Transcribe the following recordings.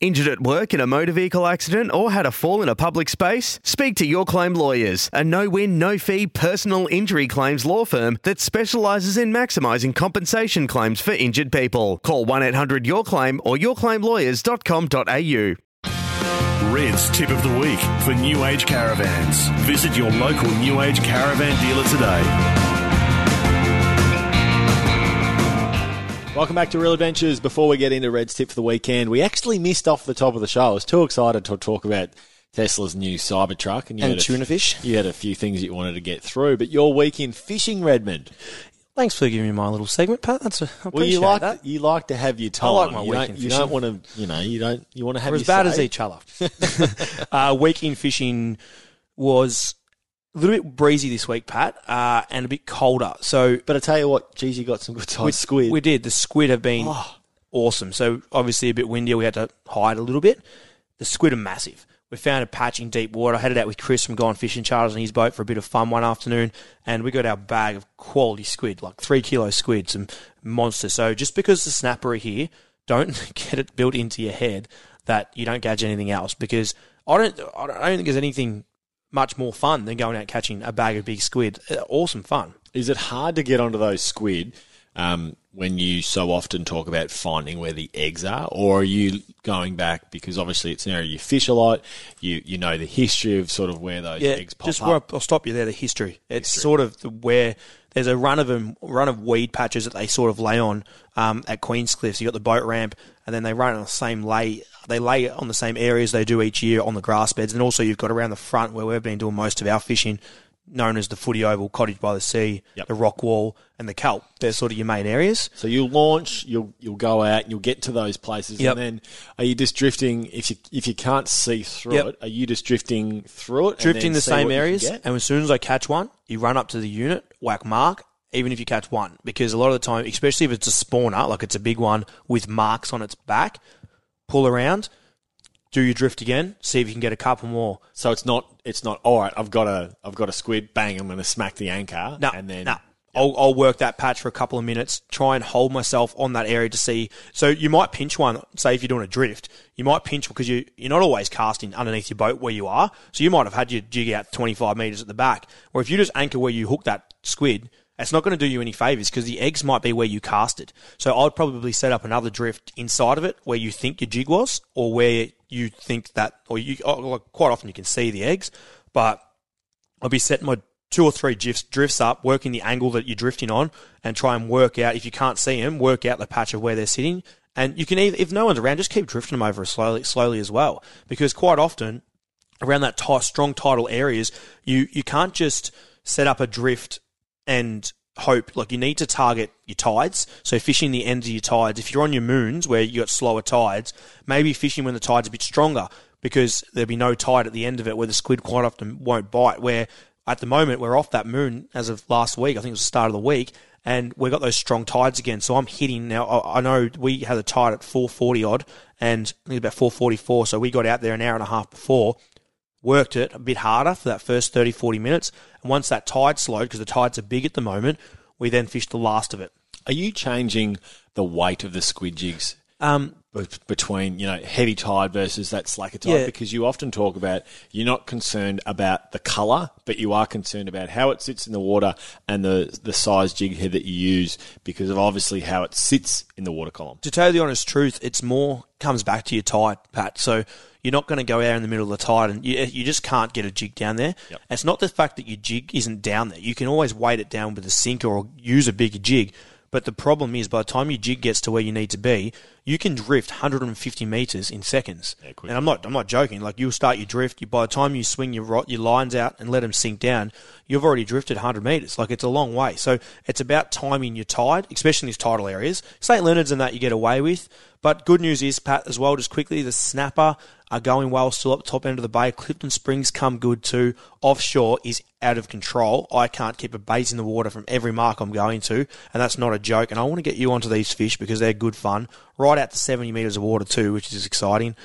Injured at work in a motor vehicle accident or had a fall in a public space? Speak to Your Claim Lawyers, a no win, no fee personal injury claims law firm that specialises in maximising compensation claims for injured people. Call 1 800 Your Claim or yourclaimlawyers.com.au. Red's tip of the week for New Age caravans. Visit your local New Age caravan dealer today. Welcome back to Real Adventures. Before we get into Red's tip for the weekend, we actually missed off the top of the show. I was too excited to talk about Tesla's new Cybertruck, and you And had a- tuna fish. You had a few things you wanted to get through, but your week in fishing, Redmond. Thanks for giving me my little segment, Pat. That's a, I Well, you like that. you like to have your time. like my you week don't, in you don't want to, you know, you don't. You want to have We're your as bad say. as each other. uh, week in fishing was a little bit breezy this week, Pat, uh, and a bit colder. So But I tell you what, geez, you got some good sized squid. we did. The squid have been Oh. awesome. So obviously a bit windier. We had to hide a little bit. The squid are massive. We found a patch in deep water. I headed out with Chris from Gone Fishing Charters on his boat for a bit of fun one afternoon, and we got our bag of quality squid, like three kilo squid, some monsters. So just because the snapper are here, don't get it built into your head that you don't catch anything else because I don't. I don't think there's anything much more fun than going out catching a bag of big squid. Uh, Awesome fun. Is it hard to get onto those squid um, when you so often talk about finding where the eggs are, or are you going back because obviously it's an area you fish a lot, you you know the history of sort of where those yeah, eggs pop just up? I'll stop you there. The history. It's sort of the, where there's a run of them, run of weed patches that they sort of lay on um, at Queenscliff. You got the boat ramp, and then they run on the same lay. They lay on the same areas they do each year on the grass beds, and also you've got around the front where we've been doing most of our fishing, known as the Footy Oval, Cottage by the Sea, Yep. the Rock Wall, and the Kelp. They're sort of your main areas. So you'll launch, you'll you'll go out, and you'll get to those places, Yep. and then are you just drifting? If you if you can't see through Yep. it, are you just drifting through it? drifting the same what you can areas, and as soon as I catch one, you run up to the unit, whack mark, even if you catch one, because a lot of the time, especially if it's a spawner, like it's a big one with marks on its back, pull around, do your drift again, see if you can get a couple more. So it's not it's not all right. I've got a I've got a squid. Bang! I'm going to smack the anchor. No, and then no. I'll, I'll work that patch for a couple of minutes, try and hold myself on that area to see. So you might pinch one, say if you're doing a drift, you might pinch because you, you're not always casting underneath your boat where you are. So you might have had your jig out 25 metres at the back. Or if you just anchor where you hook that squid, it's not going to do you any favours because the eggs might be where you cast it. So I'd probably set up another drift inside of it where you think your jig was or where you think that, or you, oh, like quite often you can see the eggs, but I'll be setting my two or three drifts, drifts up, working the angle that you're drifting on, and try and work out if you can't see them, work out the patch of where they're sitting. And you can either, if no one's around, just keep drifting them over slowly, slowly as well, because quite often around that tight, strong tidal areas, you you can't just set up a drift and hope. Like you need to target your tides. So fishing the ends of your tides. If you're on your moons where you got slower tides, maybe fishing when the tide's a bit stronger because there'll be no tide at the end of it where the squid quite often won't bite. Where at the moment we're off that moon as of last week. I think it was the start of the week. And we've got those strong tides again, so I'm hitting now. I know we had a tide at 440 odd, and I think about 444. So we got out there an hour and a half before, worked it a bit harder for that first 30, 40 minutes. And once that tide slowed, because the tides are big at the moment, we then fished the last of it. Are you changing the weight of the squid jigs Um, between you know heavy tide versus that slacker tide? Yeah. Because you often talk about you're not concerned about the color, but you are concerned about how it sits in the water and the the size jig head that you use because of obviously how it sits in the water column. to tell you the honest truth, it's more comes back to your tide, Pat. So you're not going to go out in the middle of the tide, and you, eh, you just can't get a jig down there. Yep. It's not the fact that your jig isn't down there. You can always weight it down with a sinker or use a bigger jig. But the problem is, by the time your jig gets to where you need to be, you can drift 150 meters in seconds. quick. and I'm not, I'm not joking. Like you'll start your drift. You, by the time you swing your your lines out and let them sink down, you've already drifted 100 meters. Like it's a long way. So it's about timing your tide, especially in these tidal areas. St. Leonard's and that you get away with. But good news is, Pat, as well, just quickly, the snapper are going well still up top end of the bay. Clifton Springs come good too. Offshore is out of control. I can't keep a bait in the water from every mark I'm going to, and that's not a joke. And I want to get you onto these fish because they're good fun. Right out to 70 metres of water too, which is exciting,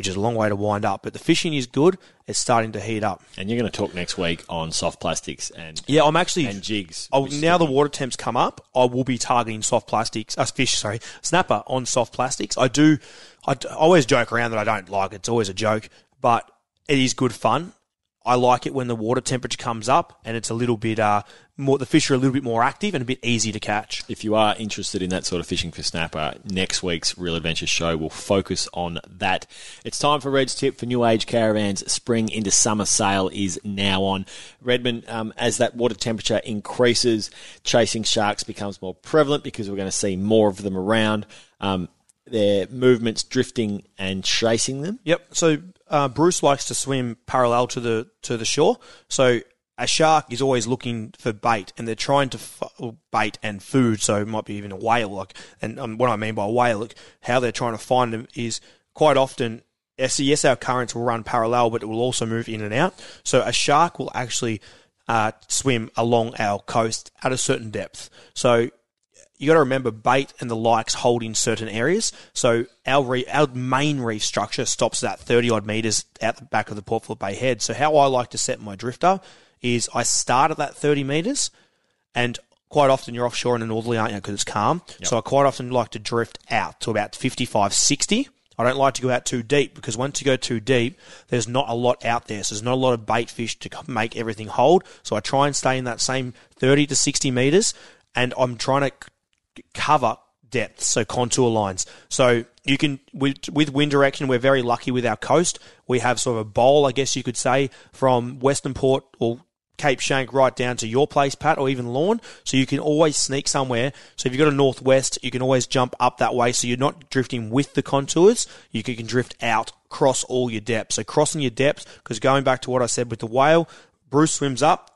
which is a long way to wind up. But the fishing is good. It's starting to heat up. And you're going to talk next week on soft plastics and Yeah, I'm actually and jigs. Oh, which now the water temps come up, I will be targeting soft plastics, uh, fish, sorry, snapper on soft plastics. I do, I always joke around that I don't like it. It's always a joke, but it is good fun. I like it when the water temperature comes up and it's a little bit uh, more. The fish are a little bit more active and a bit easy to catch. If you are interested in that sort of fishing for snapper, next week's Real Adventure show will focus on that. It's time for Red's tip for New Age Caravans. Spring into summer sale is now on. Redmond, um, as that water temperature increases, chasing sharks becomes more prevalent because we're going to see more of them around. Um, their movements drifting and chasing them. Yep. So uh, Bruce likes to swim parallel to the to the shore. So a shark is always looking for bait, and they're trying to f- bait and food. So it might be even a whale. Like, and um, what I mean by whale, look, how they're trying to find them is quite often. Yes, our currents will run parallel, but it will also move in and out. So a shark will actually uh, swim along our coast at a certain depth. So you got to remember bait and the likes hold in certain areas. So our re- our main reef structure stops at 30 odd meters out the back of the Port Phillip Bay head. So how I like to set my drifter is I start at that 30 meters and quite often you're offshore in the northerly, aren't you? Because it's calm. So I quite often like to drift out to about 55, 60. I don't like to go out too deep because once you go too deep, there's not a lot out there. So there's not a lot of bait fish to make everything hold. So I try and stay in that same 30 to 60 meters and I'm trying to cover depth, so contour lines. So you can with with wind direction, we're very lucky with our coast. We have sort of a bowl, I guess you could say, from Western Port or Cape Schanck right down to your place, Pat, or even Lorne. So you can always sneak somewhere. So if you've got a northwest, you can always jump up that way. So you're not drifting with the contours. You can, drift out, cross all your depths. So crossing your depths, because going back to what I said with the whale, Bruce swims up,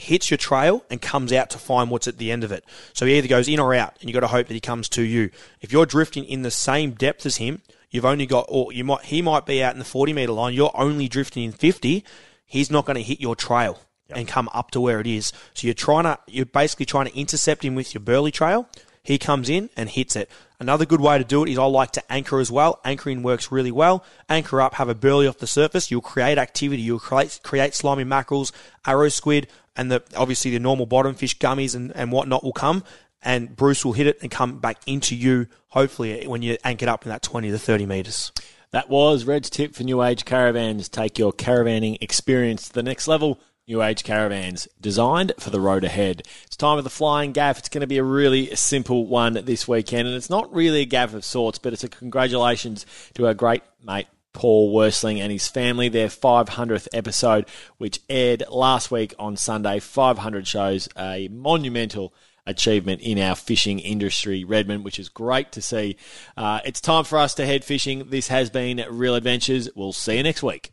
hits your trail and comes out to find what's at the end of it. So he either goes in or out, and you've got to hope that he comes to you. If you're drifting in the same depth as him, you've only got, or you might, he might be out in the 40 meter line, you're only drifting in 50, he's not going to hit your trail and come up to where it is. So you're trying to, you're basically trying to intercept him with your burley trail. He comes in and hits it. Another good way to do it is I like to anchor as well. Anchoring works really well. Anchor up, have a burley off the surface. You'll create activity. You'll create, create slimy mackerels, arrow squid, and the obviously the normal bottom fish gummies and, and whatnot will come. And Bruce will hit it and come back into you, hopefully, when you're anchored up in that 20 to 30 metres. That was Red's tip for New Age Caravans. Take your caravanning experience to the next level. New Age Caravans, designed for the road ahead. It's time for the flying gaff. It's going to be a really simple one this weekend, and it's not really a gaff of sorts, but it's a congratulations to our great mate Paul Worsteling and his family, their 500th episode, which aired last week on Sunday. 500 shows, a monumental achievement in our fishing industry, Redmond, which is great to see. Uh, it's time for us to head fishing. This has been Real Adventures. We'll see you next week.